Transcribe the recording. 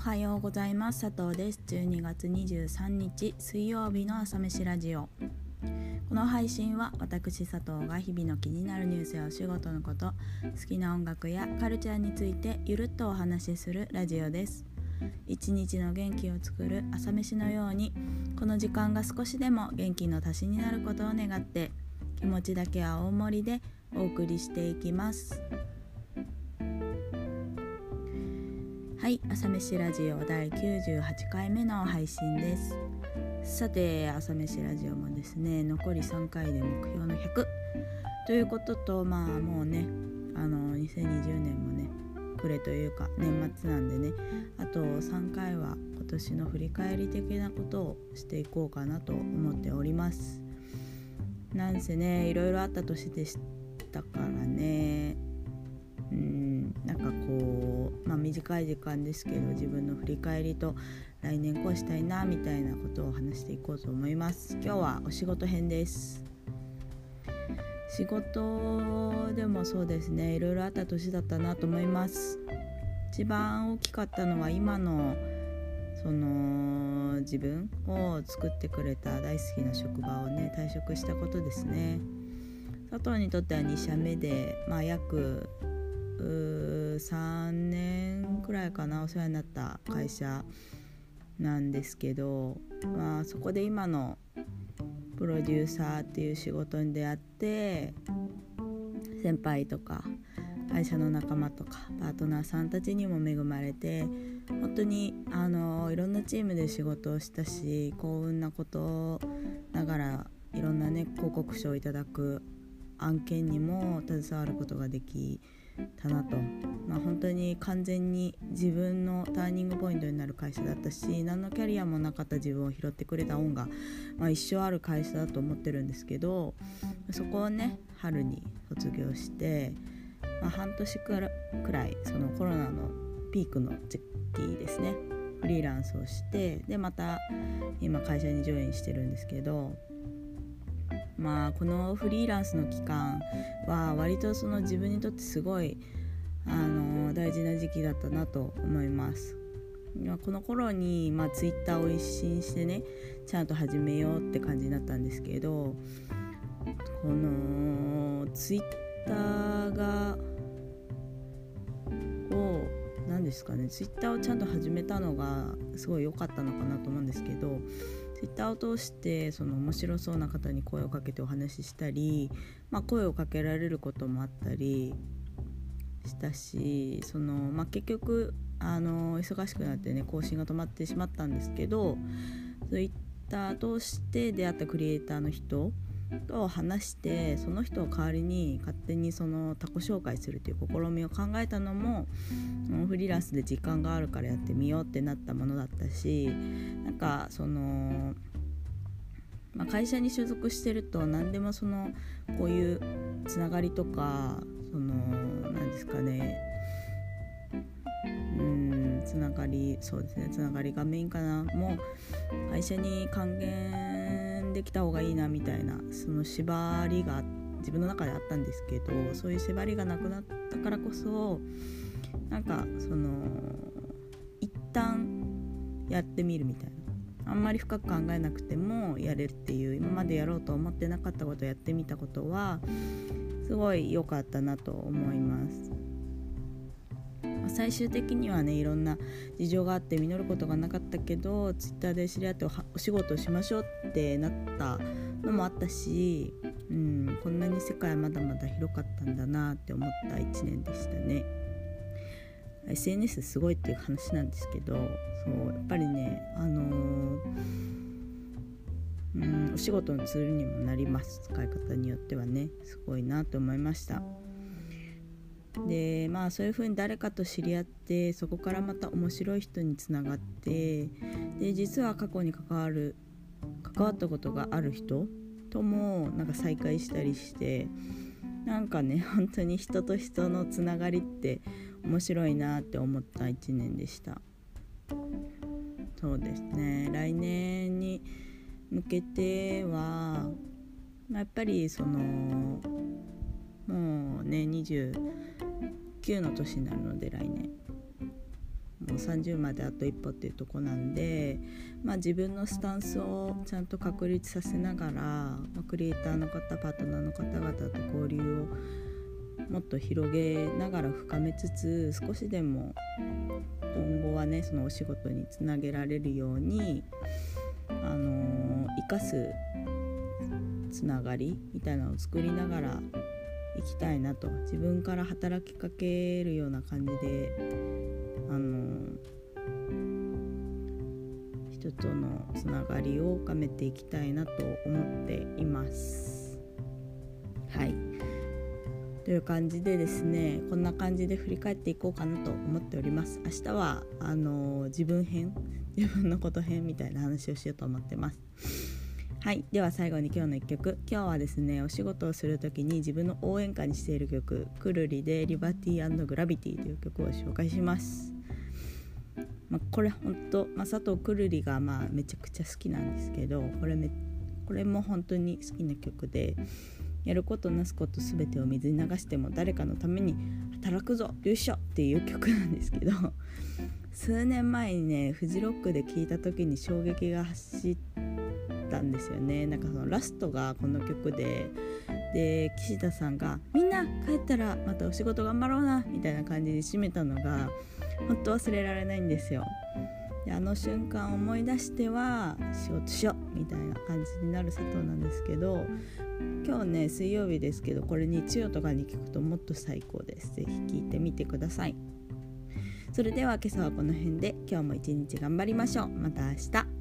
はようございます。佐藤です。12月23日水曜日の朝飯ラジオ。この配信は私佐藤が日々の気になるニュースやお仕事のこと好きな音楽やカルチャーについてゆるっとお話しするラジオです。一日の元気を作る朝飯のようにこの時間が少しでも元気の足しになることを願って気持ちだけは大盛りでお送りしていきます。はい朝飯ラジオ第98回目の配信です。さて朝飯ラジオもですね残り3回で目標の100ということとまあもうねあの2020年もね暮れというか年末なんでねあと3回は今年の振り返り的なことをしていこうかなと思っております。なんせねいろいろあった年でしたからね。うん。なんかこう、まあ、短い時間ですけど自分の振り返りと来年こうしたいなみたいなことを話していこうと思います。今日はお仕事編です。仕事でもそうですね。いろいろあった年だったなと思います。一番大きかったのは今のその自分を作ってくれた大好きな職場をね退職したことですね。佐藤にとっては2社目で、まあ、約3年くらいかなお世話になった会社なんですけど、まあ、そこで今のプロデューサーっていう仕事に出会って先輩とか会社の仲間とかパートナーさんたちにも恵まれて本当にあのいろんなチームで仕事をしたし幸運なことながらいろんなね広告賞をいただく案件にも携わることができたなと、まあ、本当に完全に自分のターニングポイントになる会社だったし何のキャリアもなかった自分を拾ってくれた恩が、まあ、一生ある会社だと思ってるんですけどそこをね春に卒業して、まあ、半年くらいそのコロナのピークの時期ですねフリーランスをしてでまた今会社にジョインしてるんですけどまあこのフリーランスの期間は割とその自分にとってすごいあの大事な時期だったなと思います。この頃に、まあ、ツイッターを一新してねちゃんと始めようって感じになったんですけどこのツイッターがを何ですかねツイッターをちゃんと始めたのがすごい良かったのかなと思うんですけど Twitter を通してその面白そうな方に声をかけてお話ししたり、まあ、声をかけられることもあったりしたしその、まあ、結局あの忙しくなってね更新が止まってしまったんですけど Twitter 通して出会ったクリエイターの人と話してその人を代わりに勝手にその他己紹介するという試みを考えたのもフリーランスで時間があるからやってみようってなったものだったしなんかその、まあ、会社に所属してると何でもそのこういうつながりとかその何ですかねうんつながりそうですねつながりがメインかな。もう会社に還元できた方がいいなみたいなその縛りが自分の中であったんですけどそういう縛りがなくなったからこそなんかその一旦やってみるみたいなあんまり深く考えなくてもやれるっていう今までやろうと思ってなかったことをやってみたことはすごい良かったなと思います。最終的にはねいろんな事情があって実ることがなかったけどツイッターで知り合ってお仕事をしましょうってなったのもあったし、うん、こんなに世界はまだまだ広かったんだなって思った1年でしたね。SNS すごいっていう話なんですけどそうやっぱりねあのー、うん、お仕事のツールにもなります使い方によってはねすごいなと思いました。でまあそういう風に誰かと知り合ってそこからまた面白い人につながってで実は過去に関わる関わったことがある人ともなんか再会したりしてなんかね本当に人と人のつながりって面白いなって思った1年でした。そうですね。来年に向けてはまやっぱりそのもうね29の年になるので来年。の30まであと一歩っていうとこなんで、まあ、自分のスタンスをちゃんと確立させながら、まあ、クリエイターの方パートナーの方々と交流をもっと広げながら深めつつ少しでも今後はねそのお仕事につなげられるように、あのー、生かすつながりみたいなのを作りながら行きたいなと。自分から働きかけるような感じであの人とのつながりを深めていきたいなと思っています。はい。という感じでですねこんな感じで振り返っていこうかなと思っております。明日はあの自分編自分のこと編みたいな話をしようと思ってます。はいでは最後に今日の1曲。今日はですねお仕事をする時に自分の応援歌にしている曲くるりで「リバティグラビティ」という曲を紹介します、まあ、これほんと、まあ、佐藤くるりがまあめちゃくちゃ好きなんですけどこれめこれも本当に好きな曲でやることなすこと全てを水に流しても誰かのために働くぞよいしょっていう曲なんですけど数年前にねフジロックで聴いた時に衝撃が走ってたんですよね。なんかそのラストがこの曲で。で岸田さんが「みんな帰ったらまたお仕事頑張ろうな」みたいな感じで締めたのが本当忘れられないんですよ。であの瞬間思い出しては仕事しようみたいな感じになる佐藤なんですけど今日ね水曜日ですけどこれ日曜とかに聞くともっと最高です。是非聞いてみてくださいそれでは今朝はこの辺で今日も一日頑張りましょう。また明日。